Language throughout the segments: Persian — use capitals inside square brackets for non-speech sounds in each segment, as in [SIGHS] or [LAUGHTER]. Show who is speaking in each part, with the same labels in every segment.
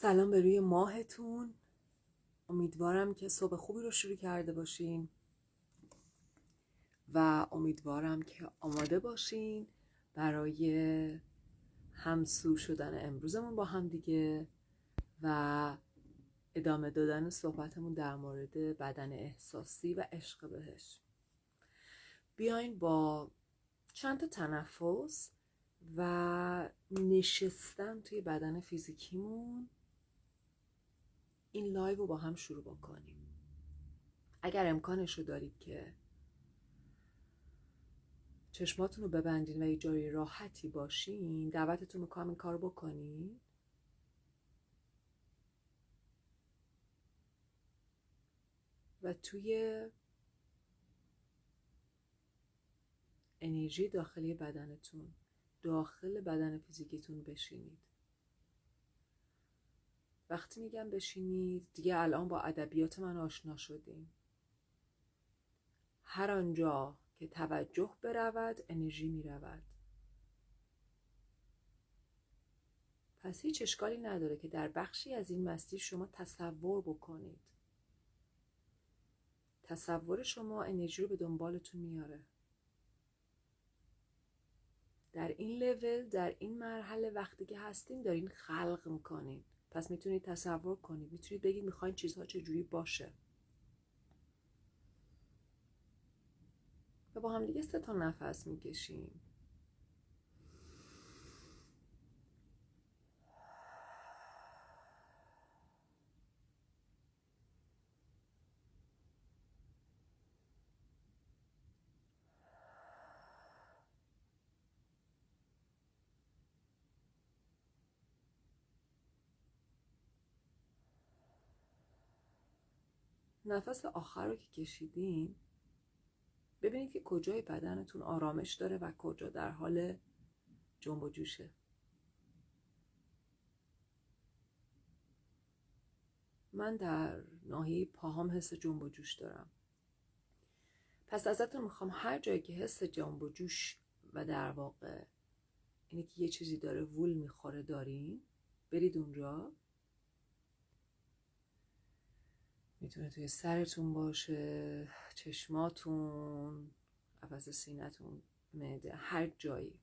Speaker 1: سلام به روی ماهتون. امیدوارم که صبح خوبی رو شروع کرده باشین و امیدوارم که آماده باشین برای همسو شدن امروزمون با هم دیگه و ادامه دادن صحبتمون در مورد بدن احساسی و عشق بهش. بیاین با چند تا تنفس و نشستن توی بدن فیزیکیمون. این لایو رو با هم شروع بکنیم. اگر امکانش رو دارید که چشماتون رو ببندین و یه جای راحتی باشین دعوتتون می‌کنم این کار بکنید و توی انرژی داخلی بدنتون داخل بدن فیزیکیتون بشینید. وقتی میگم بشینید دیگه الان با ادبیات من آشنا شدیم. هر آنجا که توجه برود انرژی می‌رود. پس هیچ اشکالی نداره که در بخشی از این مسیر شما تصور بکنید. تصور شما انرژی رو به دنبالتون میاره. در این لول در این مرحله وقتی که هستیم دارین خلق می‌کنین پس می‌تونید تصور کنید می‌تونید بگید می‌خواین چیزها چجوری باشه. و با هم دیگه سه تا نفس می‌کشیم. نفس آخر رو که کشیدین ببینید که کجای بدنتون آرامش داره و کجا در حال جنب و جوشه. من در ناحیه پاهام حس جنب و جوش دارم. پس ازتون می‌خوام هر جایی که حس جنب و جوش و در واقع اینه که یه چیزی داره وول می‌خوره دارین برید اونجا. می‌تونه توی سرتون باشه چشماتون عوض سینتون معده هر جایی.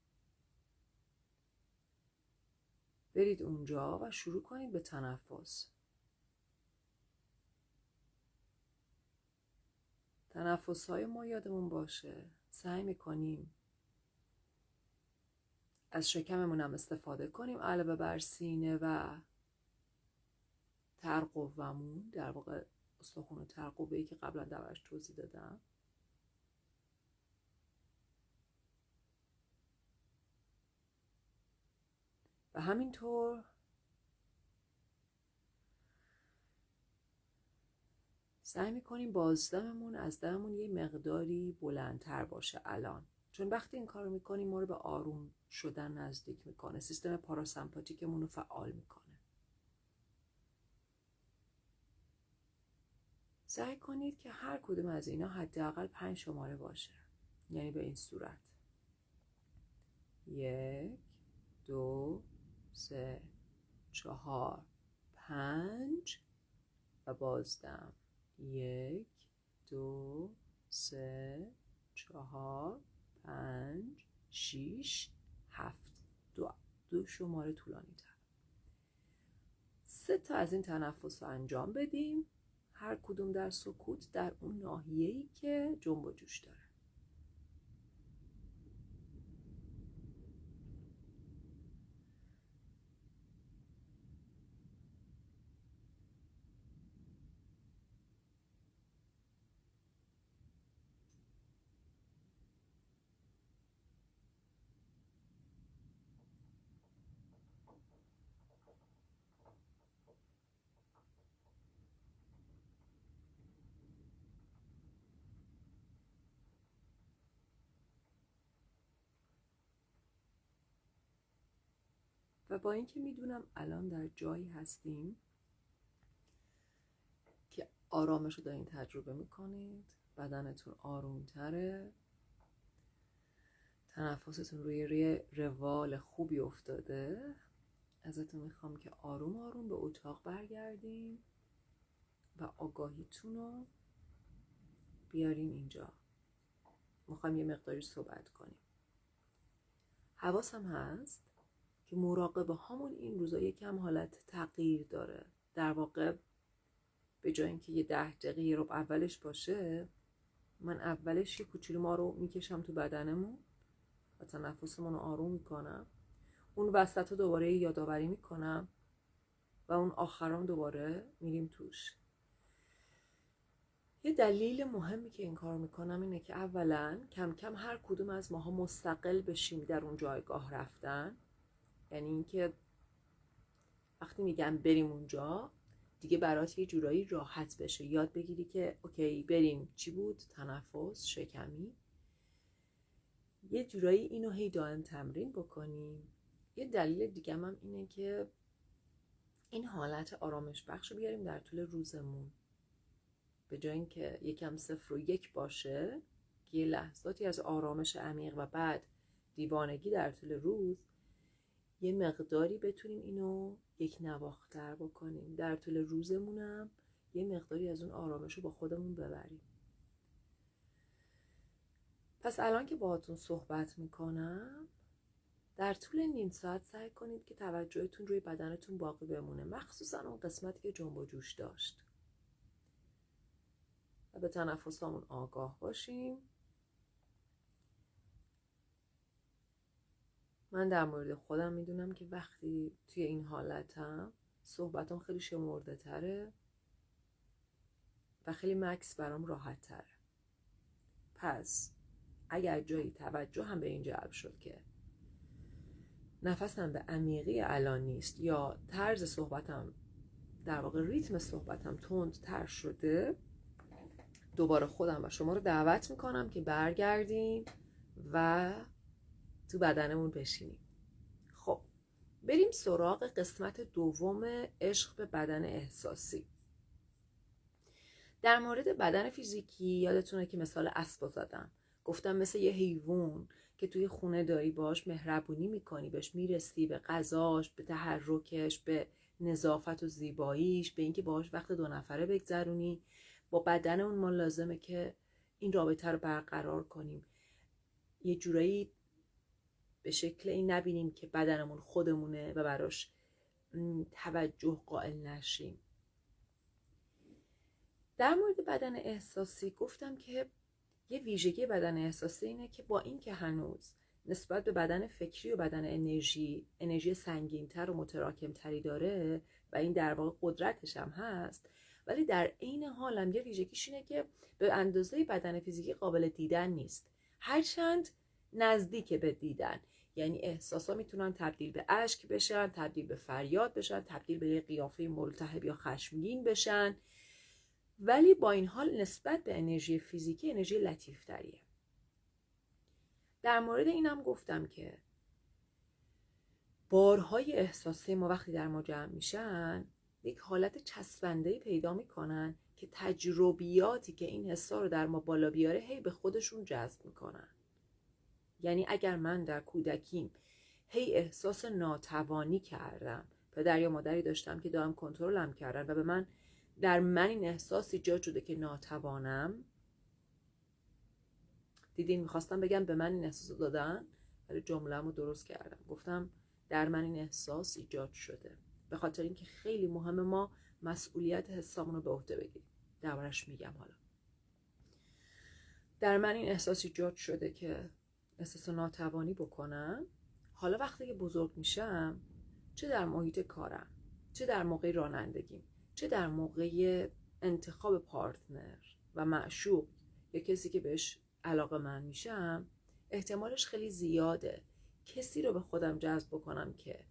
Speaker 1: برید اونجا و شروع کنید به تنفس. تنفس های ما یادمون باشه. سعی می‌کنیم از شکممون هم استفاده کنیم علاوه بر سینه و ترقومون در واقع استخون ترقوه ای که قبلا درش توضیح دادم. و همینطور سعی می‌کنیم بازدممون از دممون یه مقداری بلندتر باشه الان. چون وقتی این کار می‌کنیم ما رو به آروم شدن نزدیک می‌کنه. سیستم پاراسمپاتیکمون رو فعال می‌کنه. سعی کنید که هر کدوم از اینا حداقل پنج شماره باشه. یعنی به این صورت. یک دو سه چهار پنج و بازدم. یک دو سه چهار پنج شیش هفت. دو, دو شماره طولانی تر سه تا از این تنفس رو انجام بدیم. هر کدوم در سکوت در اون ناحیه‌ای که جنب و جوش داره. و با اینکه می‌دونم الان در جایی هستیم که آرامش رو دارین تجربه می‌کنید بدنتون آرومتره تنفستون روی روی روال خوبی افتاده ازتون می‌خوام که آروم آروم به اتاق برگردیم و آگاهیتون رو بیارین اینجا. می‌خوایم یه مقداری صحبت کنیم. حواسم هست؟ که مراقبه هامون این روزا یکم حالت تغییر داره. در واقع به جای اینکه یه ده دقیقه رو اولش باشه من اولش یه کوچولو ما رو می‌کشم تو بدنمون و تنفسمون رو آروم می‌کنم. اون وسط رو دوباره یادآوری می‌کنم و اون آخران دوباره میریم توش. یه دلیل مهمی که این کار می‌کنم اینه که اولا کم کم هر کدوم از ماها مستقل بشیم در اون جایگاه رفتن. یعنی اینکه وقتی میگم بریم اونجا دیگه برات یه جورایی راحت بشه. یاد بگیری که اوکی بریم. چی بود؟ تنفس شکمی. یه جورایی اینو هی دائم تمرین بکنیم یه دلیل دیگه هم اینه که این حالت آرامش بخش رو بیاریم در طول روزمون. به جای اینکه یکم صفر و یک باشه که یه لحظاتی از آرامش عمیق و بعد دیوانگی در طول روز یه مقداری بتونیم اینو یک نواختر بکنیم. در طول روزمونم یه مقداری از اون آرامش رو با خودمون ببریم. پس الان که باهاتون صحبت می‌کنم در طول نیم ساعت سعی کنید که توجهتون روی بدنتون باقی بمونه مخصوصا اون قسمتی که جنب و جوش داشت. و به تنفسامون آگاه باشیم. من در مورد خودم می‌دونم که وقتی توی این حالتم صحبتم خیلی شمرده تره و خیلی مکس برام راحت تره. پس اگر جایی توجه هم به این جلب شد که نفسم به عمیقی الان نیست یا طرز صحبتم در واقع ریتم صحبتم تند تر شده دوباره خودم و شما رو دعوت می‌کنم که برگردیم و تو بدنمون بشینیم. خب بریم سراغ قسمت دوم عشق به بدن احساسی. در مورد بدن فیزیکی یادتونه که مثال اسب زدم. گفتم مثل یه حیوان که توی خونه داری باش مهربونی می‌کنی بهش می‌رسی به غذاش به تحرکش به نظافت و زیباییش به اینکه باش وقت دو نفره بگذرونی. با بدن اون ما لازمه که این رابطه رو برقرار کنیم. یه جورایی به شکل این نبینیم که بدنمون خودمونه و براش توجه قائل نشیم. در مورد بدن احساسی گفتم که یه ویژگی بدن احساسی اینه که با اینکه هنوز نسبت به بدن فکری و بدن انرژی انرژی سنگینتر و متراکمتری داره و این در واقع قدرتش هم هست ولی در عین حال هم یه ویژگیش اینه که به اندازه بدن فیزیکی قابل دیدن نیست. هرچند نزدیک به دیدن. یعنی احساسا می‌تونن تبدیل به اشک بشن تبدیل به فریاد بشن تبدیل به یه قیافه ملتهب یا خشمگین بشن. ولی با این حال نسبت به انرژی فیزیکی انرژی لطیفتریه. در مورد اینم گفتم که بارهای احساسی ما وقتی در ما جمع میشن یک حالت چسبنده پیدا می‌کنن که تجربیاتی که این حسا رو در ما بالا بیاره هی به خودشون جذب می‌کنن. یعنی اگر من در کودکیم هی احساس ناتوانی کردم. پدر یا مادری داشتم که دارم کنترلم کردن و به من در من این احساس ایجاد شده که ناتوانم. دیدین می‌خواستم بگم به من این احساس دادن ولی جمله رو درست کردم. گفتم در من این احساس ایجاد شده. به خاطر اینکه خیلی مهمه ما مسئولیت حسامون رو به عهده بگیریم. دربارش میگم حالا. در من این احساس ایجاد شده که احساس ناتوانی بکنم؟ حالا وقتی که بزرگ میشم چه در محیط کارم؟ چه در موقع رانندگیم؟ چه در موقع انتخاب پارتنر و معشوق یا کسی که بهش علاقه من میشم؟ احتمالش خیلی زیاده. کسی رو به خودم جذب بکنم که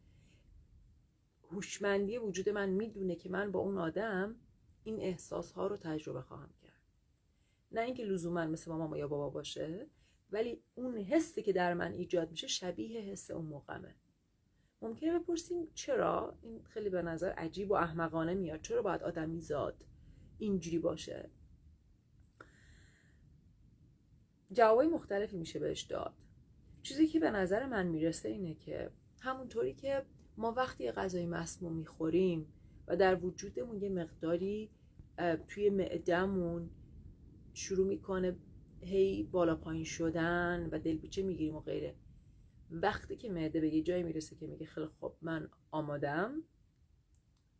Speaker 1: هوشمندی وجود من می‌دونه که من با اون آدم این احساس ها رو تجربه خواهم کرد. نه اینکه لزوما مثل ماما یا بابا باشه ولی اون حسی که در من ایجاد میشه شبیه حس اون موقعمه. ممکنه بپرسیم چرا؟ این خیلی به نظر عجیب و احمقانه میاد. چرا باید آدمی زاد اینجوری باشه؟ جوابای مختلفی میشه بهش داد. چیزی که به نظر من می‌رسه اینه که همونطوری که ما وقتی غذای مسموم می‌خوریم و در وجودمون یه مقداری توی معدهمون شروع می‌کنه هی بالا پایین شدن و دلپیچه می‌گیریم و غیره. وقتی که معده به یه جایی می‌رسه که میگه خیلی خب من آمادم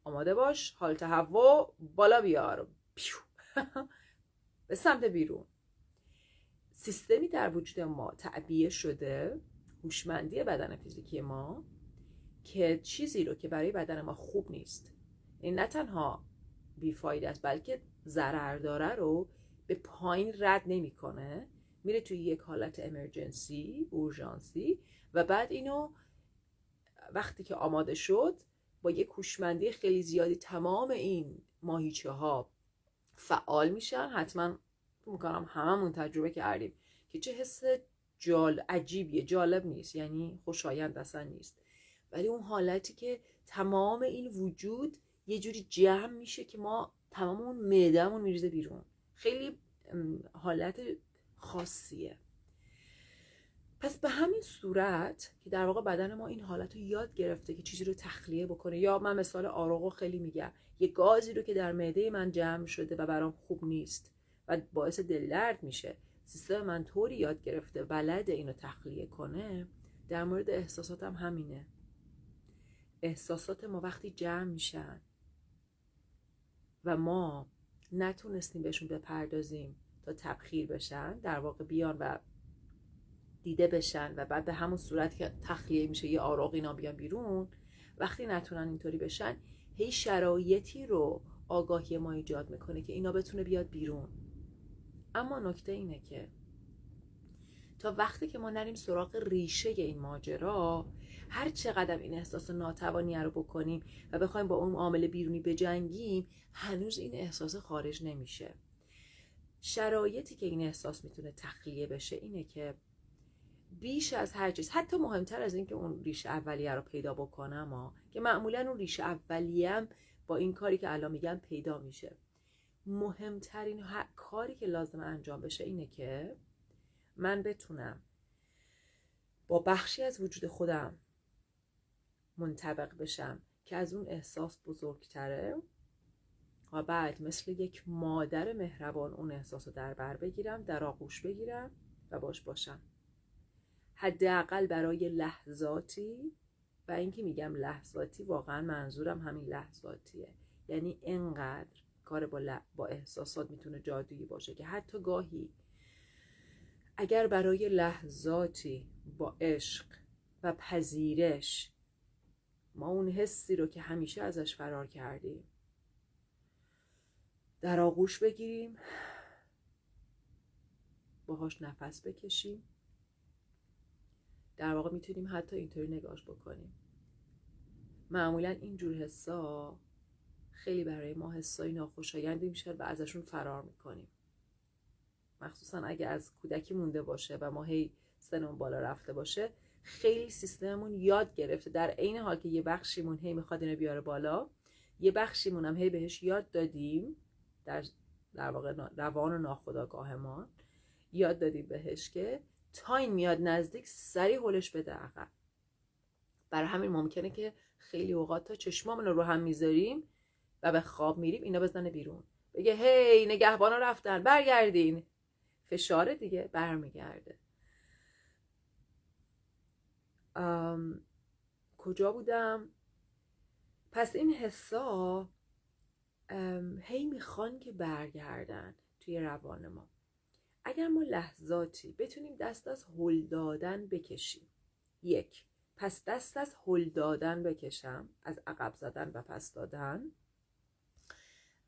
Speaker 1: آماده باش حال هوا بالا بیار. پیو. [LAUGHS] به سمت بیرون. سیستمی در وجود ما تعبیه شده هوشمندی بدن فیزیکی ما که چیزی رو که برای بدن ما خوب نیست. این نه تنها بیفاید است بلکه ضرر داره رو به پایین رد نمی‌کنه. میره توی یک حالت امرجنسی اورژانسی و بعد اینو وقتی که آماده شد با یک کوشمندی خیلی زیادی تمام این ماهیچه ها فعال میشن. حتما می‌کنم هممون تجربه کردیم که چه حس جال عجیبیه جالب نیست. یعنی خوشایند اصلا نیست. ولی اون حالتی که تمام این وجود یه جوری جمع میشه که ما تمام اون معدهمون میریزه بیرون. خیلی حالت خاصیه. پس به همین صورت که در واقع بدن ما این حالت رو یاد گرفته که چیزی رو تخلیه بکنه یا من مثال آروغو خیلی میگم یه گازی رو که در معده من جمع شده و برام خوب نیست و باعث دل درد میشه سیستم من طوری یاد گرفته بلد اینو تخلیه کنه در مورد احساساتم همینه. احساسات ما وقتی جمع میشن و ما نتونستیم بهشون بپردازیم تا تبخیر بشن در واقع بیان و دیده بشن و بعد به همون صورت که تخلیه میشه یه آراغ اینا بیان بیرون وقتی نتونن اینطوری بشن هی شرایطی رو آگاهی ما ایجاد می‌کنه که اینا بتونه بیاد بیرون. اما نکته اینه که وقتی که ما نریم سراغ ریشه این ماجرا هر چقدر این احساس ناتوانی رو بکنیم و بخوایم با اون عامل بیرونی بجنگیم هنوز این احساس خارج نمیشه. شرایطی که این احساس می‌تونه تخلیه بشه اینه که بیش از هر چیز حتی مهمتر از اینکه اون ریشه اولیه رو پیدا بکنم ها که معمولا اون ریشه اولیه با این کاری که الان میگم پیدا میشه. مهمترین کاری که لازم انجام بشه اینه که من بتونم با بخشی از وجود خودم منطبق بشم که از اون احساس بزرگتره. و بعد مثل یک مادر مهربان اون احساس رو در بر بگیرم در آغوش بگیرم و باش باشم. حداقل برای لحظاتی و اینکه میگم لحظاتی واقعا منظورم همین لحظاتیه. یعنی انقدر کار با, با احساسات می‌تونه جادویی باشه که حتی گاهی اگر برای لحظاتی با عشق و پذیرش ما اون حسی رو که همیشه ازش فرار کردیم در آغوش بگیریم باهاش نفس بکشیم در واقع می‌تونیم حتی اینطوری نگاش بکنیم. معمولا اینجور حسا خیلی برای ما حسای ناخوشایندی میشه و ازشون فرار می‌کنیم. مخصوصا اگه از کودکی مونده باشه و ما هی سنمون بالا رفته باشه خیلی سیستممون یاد گرفته. در عین حال که یه بخشیمون هی می‌خواد اینو بیاره بالا یه بخشیمون هم هی بهش یاد دادیم در در واقع روان و ناخداگاهمان یاد دادیم بهش که تا این میاد نزدیک سری هلش بده عقب. برای همین ممکنه که خیلی اوقات تا چشمامون رو هم می‌ذاریم و به خواب میریم اینا بزنه بیرون. بگه هی نگهبانا رفتن برگردین. فشار دیگه برمیگرده. کجا بودم؟ پس این حسا هی می‌خوان که برگردن توی روان ما. اگر ما لحظاتی بتونیم دست از هل دادن بکشیم. یک پس دست از هل دادن بکشم از عقب زدن و پس دادن.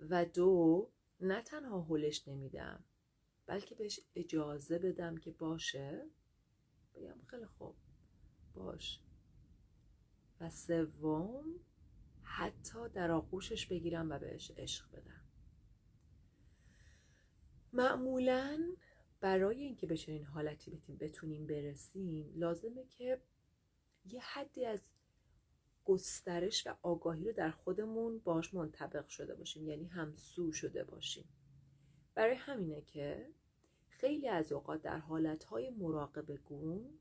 Speaker 1: و دو نه تنها هلش نمیدم بلکه بهش اجازه بدم که باشه. بگم خیلی خوب. باش. و سوم حتی در آغوشش بگیرم و بهش عشق بدم. معمولا برای اینکه به چنین حالتی بتونیم برسیم لازمه که یه حدی از گسترش و آگاهی رو در خودمون باش منطبق شده باشیم. یعنی همسو شده باشیم. برای همینه که خیلی از اوقات در حالتهای مراقبه گون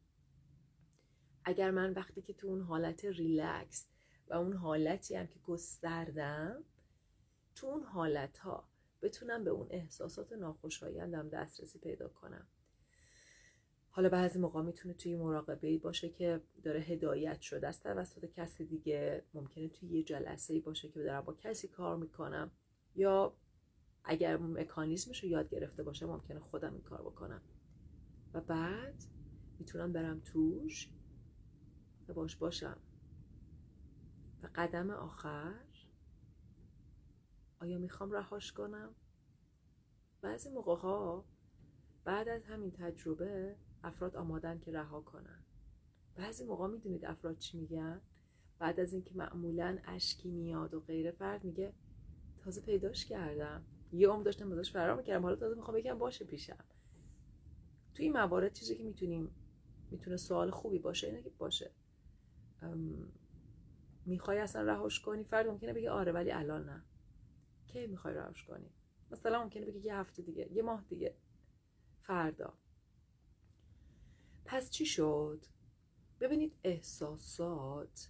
Speaker 1: اگر من وقتی که تو اون حالت ریلکس و اون حالتی هم که گستردم تو اون حالت ها بتونم به اون احساسات ناخوشایندم دسترسی پیدا کنم. حالا بعضی موقع می‌تونه توی مراقبه باشه که داره هدایت شده است توسط کسی دیگه ممکنه توی یه جلسه باشه که دارم با کسی کار می‌کنم یا اگر مکانیزمش رو یاد گرفته باشه ممکنه خودم این کار بکنم. و بعد می‌تونم برم توش و باش باشم. و قدم آخر آیا می‌خوام رهاش کنم؟ بعضی موقع ها بعد از همین تجربه افراد آمادن که رها کنن. بعضی موقع می‌دونید افراد چی میگن؟ بعد از اینکه معمولا اشکی میاد و غیره فرد میگه تازه پیداش کردم. یه عمر داشتم ازش فرار می‌کردم. حالا تازه می‌خوام بگم باشه پیشم. تو این موارد چیزی که می‌تونیم می‌تونه سوال خوبی باشه اینه که باشه. می‌خوای اصلا رهاش کنی؟ فرد ممکنه بگه آره ولی الان نه. کی می‌خوای رهاش کنی؟ مثلا ممکنه بگه یه هفته دیگه یه ماه دیگه. فردا. پس چی شد؟ ببینید احساسات.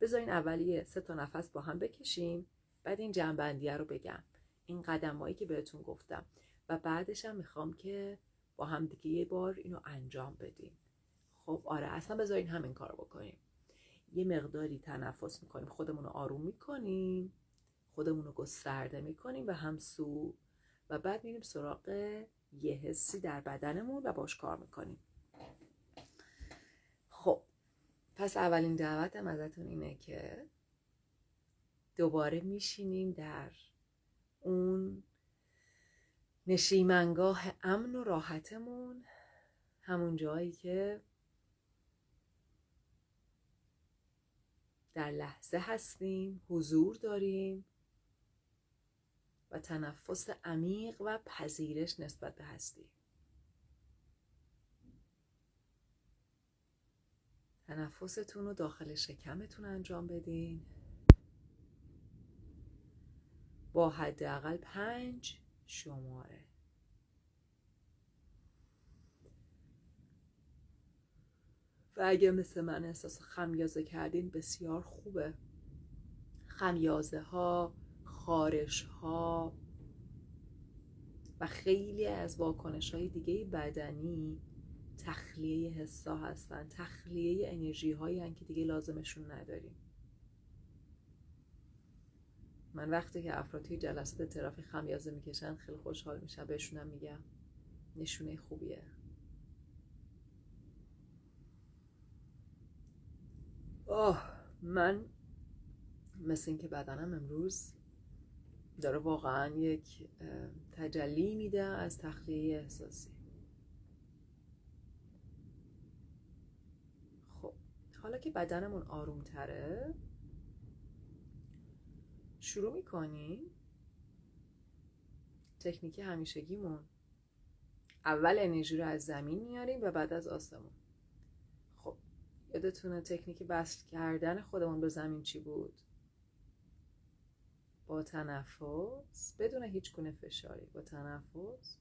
Speaker 1: بذارین اولیه سه تا نفس با هم بکشیم بعد این جنبندیه رو بگم. این قدمایی که بهتون گفتم. و بعدش هم می‌خوام که با هم دیگه یه بار اینو انجام بدیم خب آره اصلا بذارین همین کار بکنیم. یه مقداری تنفس می‌کنیم خودمون رو آروم می‌کنیم خودمون رو گسترده می‌کنیم به همسو و بعد میریم سراغ یه حسی در بدنمون و باش کار می‌کنیم. خب پس اولین دعوتم ازتون اینه که دوباره میشینیم در اون نشیمنگاه امن و راحتمون همون جایی که در لحظه هستیم حضور داریم و تنفس عمیق و پذیرش نسبت به هستی تنفستون رو داخل شکمتون انجام بدین. با حداقل پنج شماره. و اگه مثل من احساس خمیازه کردین بسیار خوبه. خمیازه ها خارش ها و خیلی از واکنش های دیگه بدنی تخلیه حسا هستن. تخلیه انرژی هایی که دیگه لازمشون نداریم. من وقتی که افراد توی جلسات ترافی خمیازه می‌کشن خیلی خوشحال میشم بهشونم میگم. نشونه خوبیه. آه من مثل اینکه بدنم امروز داره واقعا یک تجلی میده از تخلیه احساسی. خب حالا که بدنمون آروم تره شروع می‌کنیم تکنیک همیشگیمون. اول انرژی رو از زمین میاریم و بعد از آسمون. خب یادتونه تکنیک بست کردن خودمون به زمین چی بود؟ با تنفس؟ بدون هیچ گونه فشاری. با تنفس؟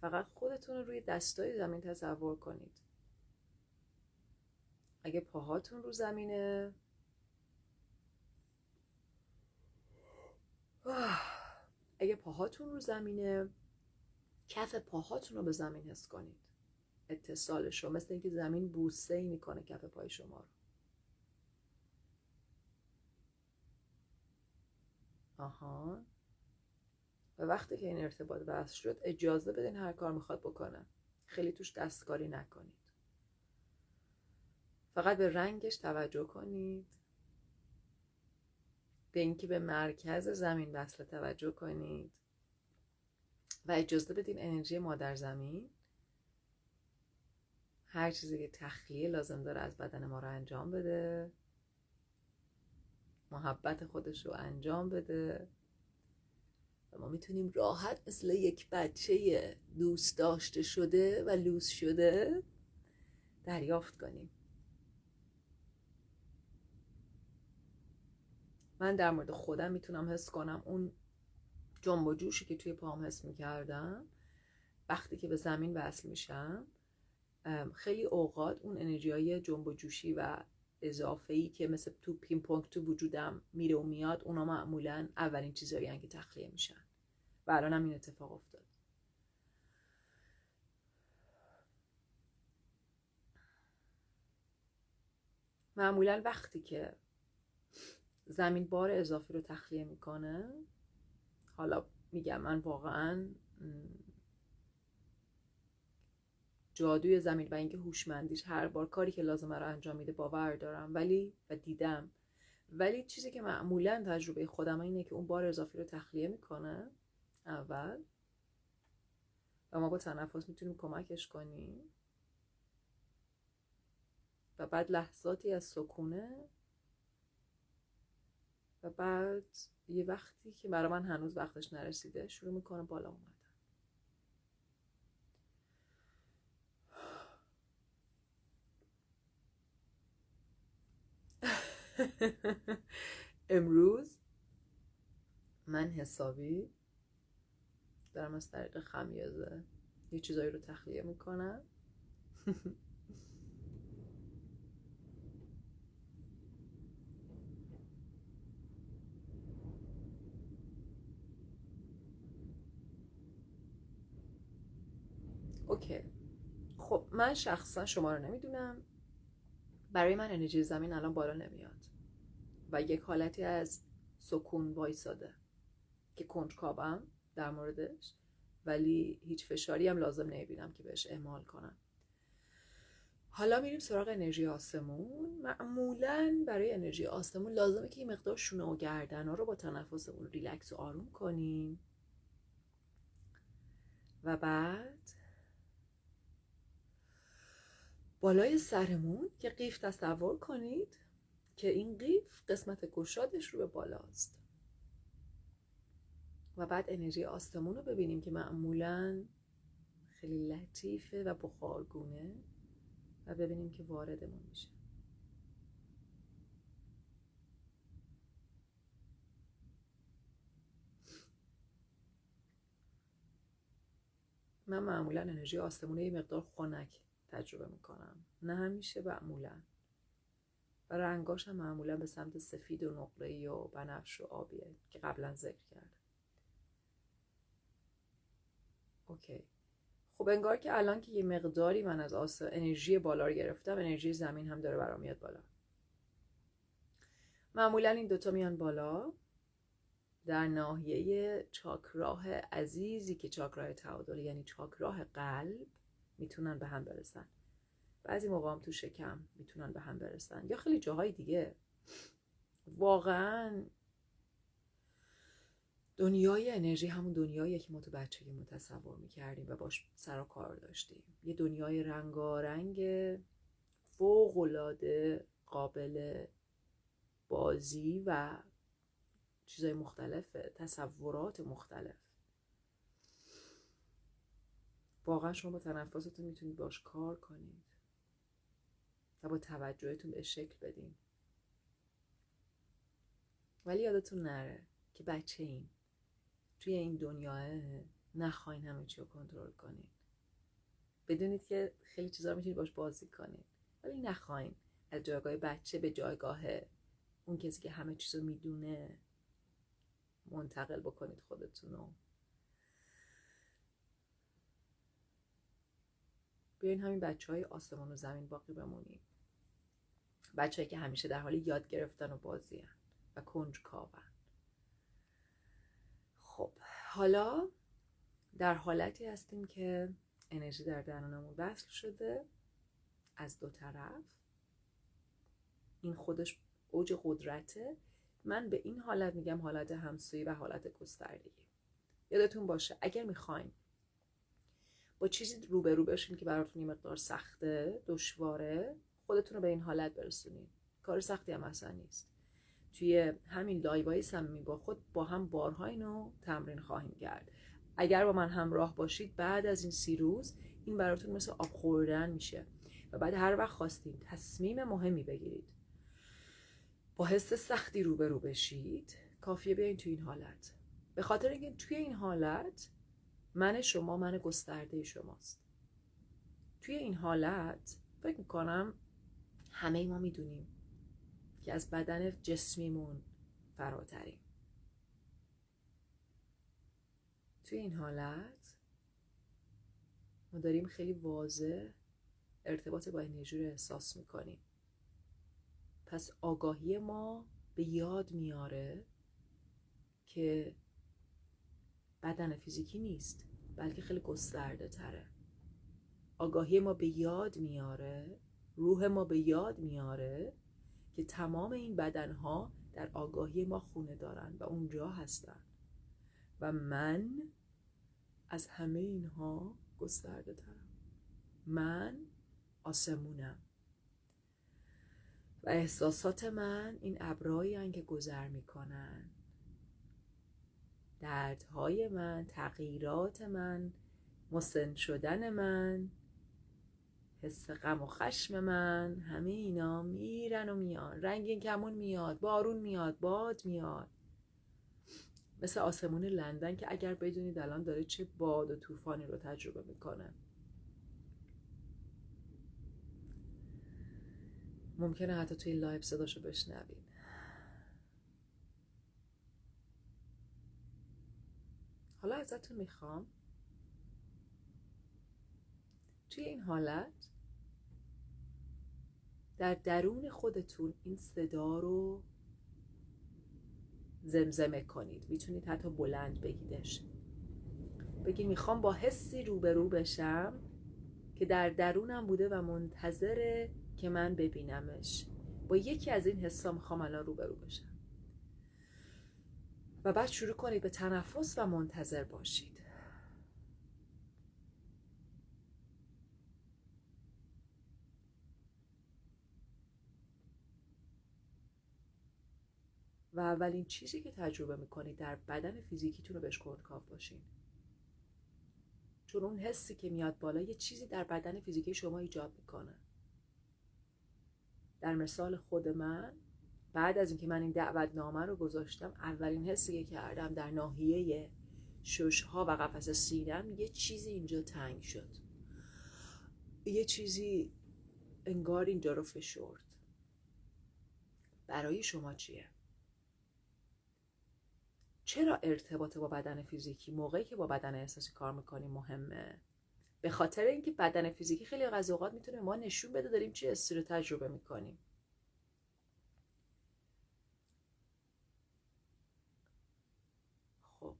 Speaker 1: فقط خودتون رو روی دستای زمین تصور کنید. اگه پاهاتون رو زمینه [SIGHS] اگه پاهاتون رو زمینه کف پاهاتون رو به زمین حس کنید. اتصالش رو مثل اینکه زمین بوسه ای می‌کنه کف پای شما رو. آها. و وقتی که این ارتباط وصل شد اجازه بدین هر کار می‌خواد بکنه. خیلی توش دستکاری نکنید. فقط به رنگش توجه کنید. به به مرکز زمین وصل توجه کنید. و اجازه بدین انرژی مادر زمین هر چیزی که تخلیه لازم داره از بدن ما رو انجام بده. محبت خودش رو انجام بده. و ما می‌تونیم راحت مثل یک بچه دوست داشته شده و لوس شده دریافت کنیم. من در مورد خودم می‌تونم حس کنم اون جنب و جوشی که توی پام حس می‌کردم وقتی که به زمین وصل میشم خیلی اوقات اون انرژی های جنب و جوشی و اضافه ای که مثل تو پین پونگ تو وجودم میره و میاد اونا معمولا اولین چیزایی که تخلیه میشن. و الان هم این اتفاق افتاد. معمولا وقتی که زمین بار اضافی رو تخلیه می‌کنه. حالا میگم من واقعا جادوی زمین و اینکه هوشمندیش هر بار کاری که لازمه رو انجام میده باور دارم. ولی و دیدم. ولی چیزی که معمولا تجربه خودم اینه که اون بار اضافی رو تخلیه می‌کنه. اول. و ما با تنفس می‌تونیم کمکش کنیم. و بعد لحظاتی از سکونه و بعد یه وقتی که برای من هنوز وقتش نرسیده شروع می‌کنه بالا اومدن. [SIGHS] امروز من حسابی دارم از طریق خمیازه یه چیزایی رو تخلیه می‌کنم. [LAUGHS] اوکی. خب من شخصا شما رو نمی‌دونم. برای من انرژی زمین الان بالا نمیاد. و یک حالتی از سکون وایساده که کنجکاوم در موردش ولی هیچ فشاری هم لازم نمی‌بینم که بهش اعمال کنم. حالا میریم سراغ انرژی آسمون. معمولا برای انرژی آسمون لازمه که این مقدار شونه و گردن ها رو با تنفسمون ریلکس و آروم کنیم. و بعد بالای سرمون که قیف تصور کنید که این قیف قسمت گشادش رو به بالاست. و بعد انرژی آسمون رو ببینیم که معمولا خیلی لطیفه و بخارگونه و ببینیم که واردمون میشه. من معمولا انرژی آسمونه یه مقدار خنک تجربه می‌کنم. نه همیشه معمولا. و رنگاش هم معمولا به سمت سفید و نقره و بنفش و آبیه که قبلا ذکر کردم. اوکی. خب انگار که الان که یه مقداری من از آس انرژی بالا رو گرفتم انرژی زمین هم داره برام میاد بالا. معمولا این دوتا میان بالا. در ناحیه چاکراه عزیزی که چاکراه تعادل یعنی چاکراه قلب می‌تونن به هم برسن. بعضی موقع هم تو شکم می‌تونن به هم برسن. یا خیلی جاهای دیگه. واقعا دنیای انرژی همون دنیایی که ما تو بچگی متصور می‌کردیم و باش سر و کار داشتیم. یه دنیای رنگارنگ فوقالعاده قابل بازی و چیزای مختلف تصورات مختلف. واقعا شما با تنفستون می‌تونید باش کار کنید. و با توجهتون به شکل بدین. ولی یادتون نره که بچه این. توی این دنیا نخواین همه چی رو کنترل کنین. بدونید که خیلی چیزا رو می‌تونید باش بازی کنید ولی نخواین از جایگاه بچه به جایگاه اون کسی که همه چیز رو می‌دونه منتقل بکنید خودتون رو. بیاین همین بچه های آسمان و زمین باقی بمونیم. بچه که همیشه در حال یاد گرفتن و بازی هن و کنج کاون خب حالا در حالتی هستیم که انرژی در درونمون وصل شده از دو طرف. این خودش اوج قدرته. من به این حالت میگم حالت همسویی و حالت گستردگی. یادتون باشه اگر می‌خواین با چیزی روبرو بشین که براتون یه مقدار سخته دشواره خودتون رو به این حالت برسونین. کار سختی هم اصلا نیست. توی همین لایوهای صمیمی با خود با هم بارها اینو تمرین خواهیم کرد. اگر با من همراه باشید بعد از این سی روز این براتون مثل آب خوردن میشه و بعد هر وقت خواستید تصمیم مهمی بگیرید. با حس سختی روبرو بشید کافیه بیاین توی این حالت. به خاطر اینکه توی این حالت من شما من گسترده شماست. توی این حالت فکر می‌کنم همه ما می‌دونیم که از بدن جسمیمون فراتریم. توی این حالت ما داریم خیلی واضح ارتباط با انرژی رو احساس می‌کنیم. پس آگاهی ما به یاد میاره که بدن فیزیکی نیست. بلکه خیلی گسترده تره. آگاهی ما به یاد میاره روح ما به یاد میاره که تمام این بدنها در آگاهی ما خونه دارن و اونجا هستن. و من از همه اینها گسترده ترم. من آسمونم. و احساسات من این ابرایی که گذر می‌کنن. دردهای من تغییرات من مسن شدن من حس غم و خشم من همه اینا میرن و میان. رنگین کمون میاد بارون میاد باد میاد. مثل آسمون لندن که اگر بدونید الان داره چه باد و طوفانی رو تجربه می‌کنه. ممکنه حتی توی live صداشو بشنوید. حالا ازتون می‌خوام توی این حالت در درون خودتون این صدا رو زمزمه کنید. می‌تونید حتی بلند بگیدش. بگید می‌خوام با حسی روبرو بشم که در درونم بوده و منتظره که من ببینمش. با یکی از این حسا می‌خوام الان روبرو بشم. و بعد شروع کنید به تنفس و منتظر باشید. و اولین چیزی که تجربه می‌کنید در بدن فیزیکیتون رو بهش کنجکاو باشین. چون اون حسی که میاد بالا یه چیزی در بدن فیزیکی شما ایجاد می‌کنه. در مثال خود من بعد از اینکه من این دعوت نامه رو گذاشتم اولین حسی که کردم در ناحیه ششها و قفس سینم یه چیزی اینجا تنگ شد یه چیزی انگار اینجا رو فشرد برای شما چیه؟ چرا ارتباط با بدن فیزیکی موقعی که با بدن احساسی کار می‌کنیم مهمه؟ به خاطر اینکه بدن فیزیکی خیلی از اوقات می‌تونه ما نشون بده داریم چی حسی تجربه می‌کنیم خب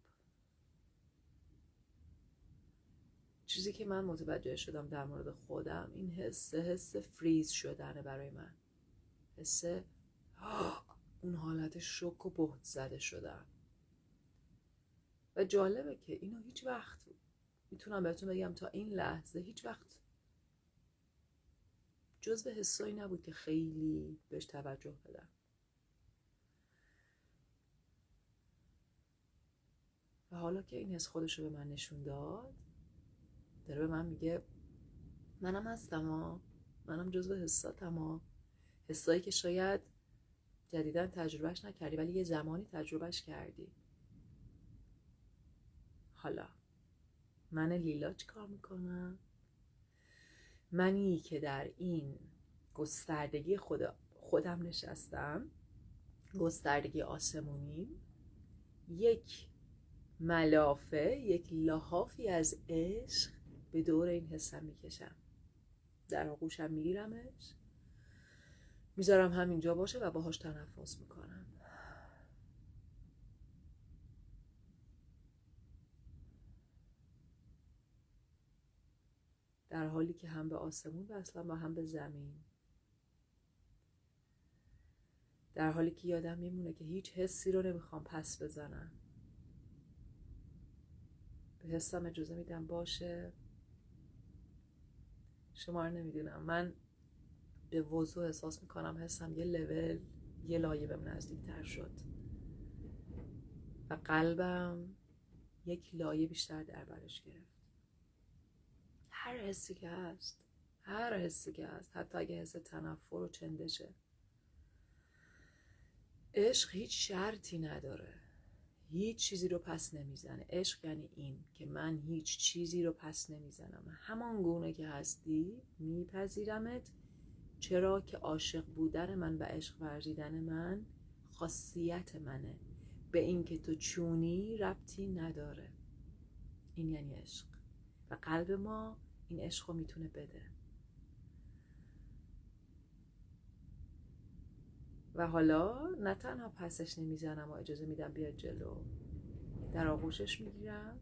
Speaker 1: چیزی که من متوجه شدم در مورد خودم این حس حس فریز شدنه برای من. حس [GASPS] اون حالت شک و بهت زده شدن. و جالبه که اینو هیچ وقت می‌تونم بهتون بگم تا این لحظه هیچ وقت جزو حسایی نبود که خیلی بهش توجه بدم. و حالا که این حس خودش رو به من نشون داد داره به من میگه منم هستم ها. منم جزو حساتم ها. حسایی که شاید جدیدا تجربهش نکردی ولی یه زمانی تجربهش کردی. حالا من لیلا چی کار می‌کنم؟ منی که در این گستردگی خود خودم نشستم گستردگی آسمونی یک ملافه یک لحافی از عشق به دور این حسم می‌کشم. در آغوشم میگیرمش. می‌ذارم همینجا باشه و باهاش تنفس می‌کنم. در حالی که هم به آسمون وصلم و هم به زمین. در حالی که یادم میمونه که هیچ حسی رو نمی‌خوام پس بزنم. به حسم اجازه میدم باشه. شما رو نمی‌دونم. من به وضوع احساس می‌کنم حسم یه لول یه لایه بهم نزدیکتر شد. و قلبم یک لایه بیشتر در برش گرفت. هر حسی که هست هر حسی که هست حتی اگه حس تنفر و چندشه. عشق هیچ شرطی نداره. هیچ چیزی رو پس نمی‌زنه. عشق یعنی این که من هیچ چیزی رو پس نمی‌زنم. همان گونه که هستی میپذیرمت. چرا که عاشق بودن من و عشق ورزیدن من خاصیت منه. به اینکه تو چونی ربطی نداره. این یعنی عشق. و قلب ما این عشق رو می‌تونه بده. و حالا نه تنها پسش نمی‌زنم و اجازه میدم بیاد جلو. در آغوشش می‌گیرم.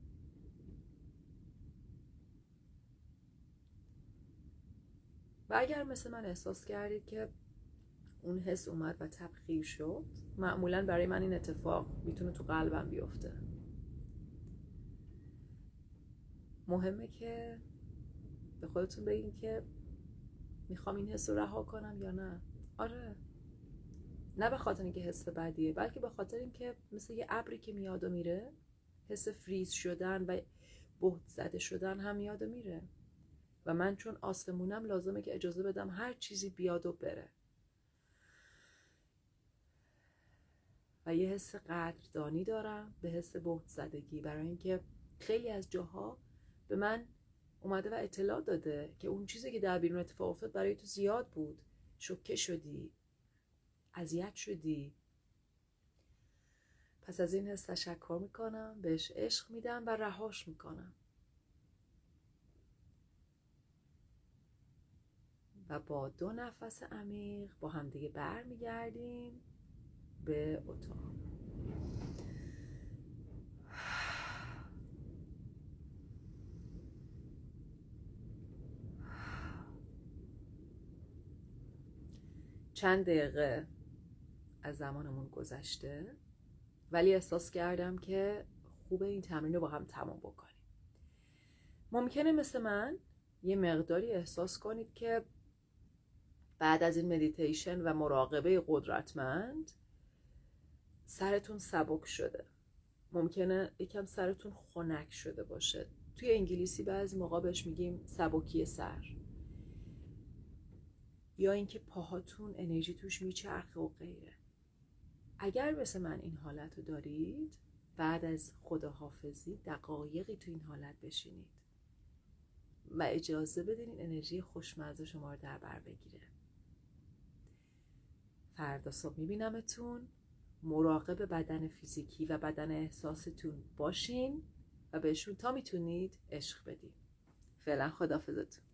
Speaker 1: و اگر مثل من احساس کردید که اون حس اومد و تبخیر شد معمولا برای من این اتفاق می‌تونه تو قلبم بیفته. مهمه که به خودتون بگین که می‌خوام این حس رو رها کنم یا نه. آره. نه به خاطر اینکه حس بدیه بلکه به خاطر اینکه مثل یه ابری که میاد و میره حس فریز شدن و بهت زده شدن هم میاد و میره. و من چون آسمونم لازمه که اجازه بدم هر چیزی بیاد و بره. و یه حس قدردانی دارم به حس بهت زدگی. برای اینکه خیلی از جاها به من اومده و اطلاع داده که اون چیزی که در بیرون اتفاق افتاد برای تو زیاد بود. شوکه شدی. اذیت شدی؟ پس از این حس تشکر می‌کنم بهش عشق میدم و رهاش می‌کنم. و با دو نفس عمیق با همدیگه برمیگردیم به اتاق. چند دقیقه. از زمانمون گذشته. ولی احساس کردم که خوبه این تمرین رو با هم تمام بکنیم. ممکنه مثل من یه مقداری احساس کنید که بعد از این مدیتیشن و مراقبه قدرتمند سرتون سبک شده. ممکنه یکم سرتون خنک شده باشه. توی انگلیسی بعضی موقع بهش میگیم سبکی سر. یا اینکه پاهاتون انرژی توش میچرخه و غیره. اگر مثل من این حالت رو دارید بعد از خداحافظی دقایقی تو این حالت بشینید. و اجازه بدین این انرژی خوشمزه شما رو در بر بگیره. فردا صبح میبینمتون. مراقب بدن فیزیکی و بدن احساستون باشین و بهشون تا می‌تونید عشق بدین. فعلا خدافزتون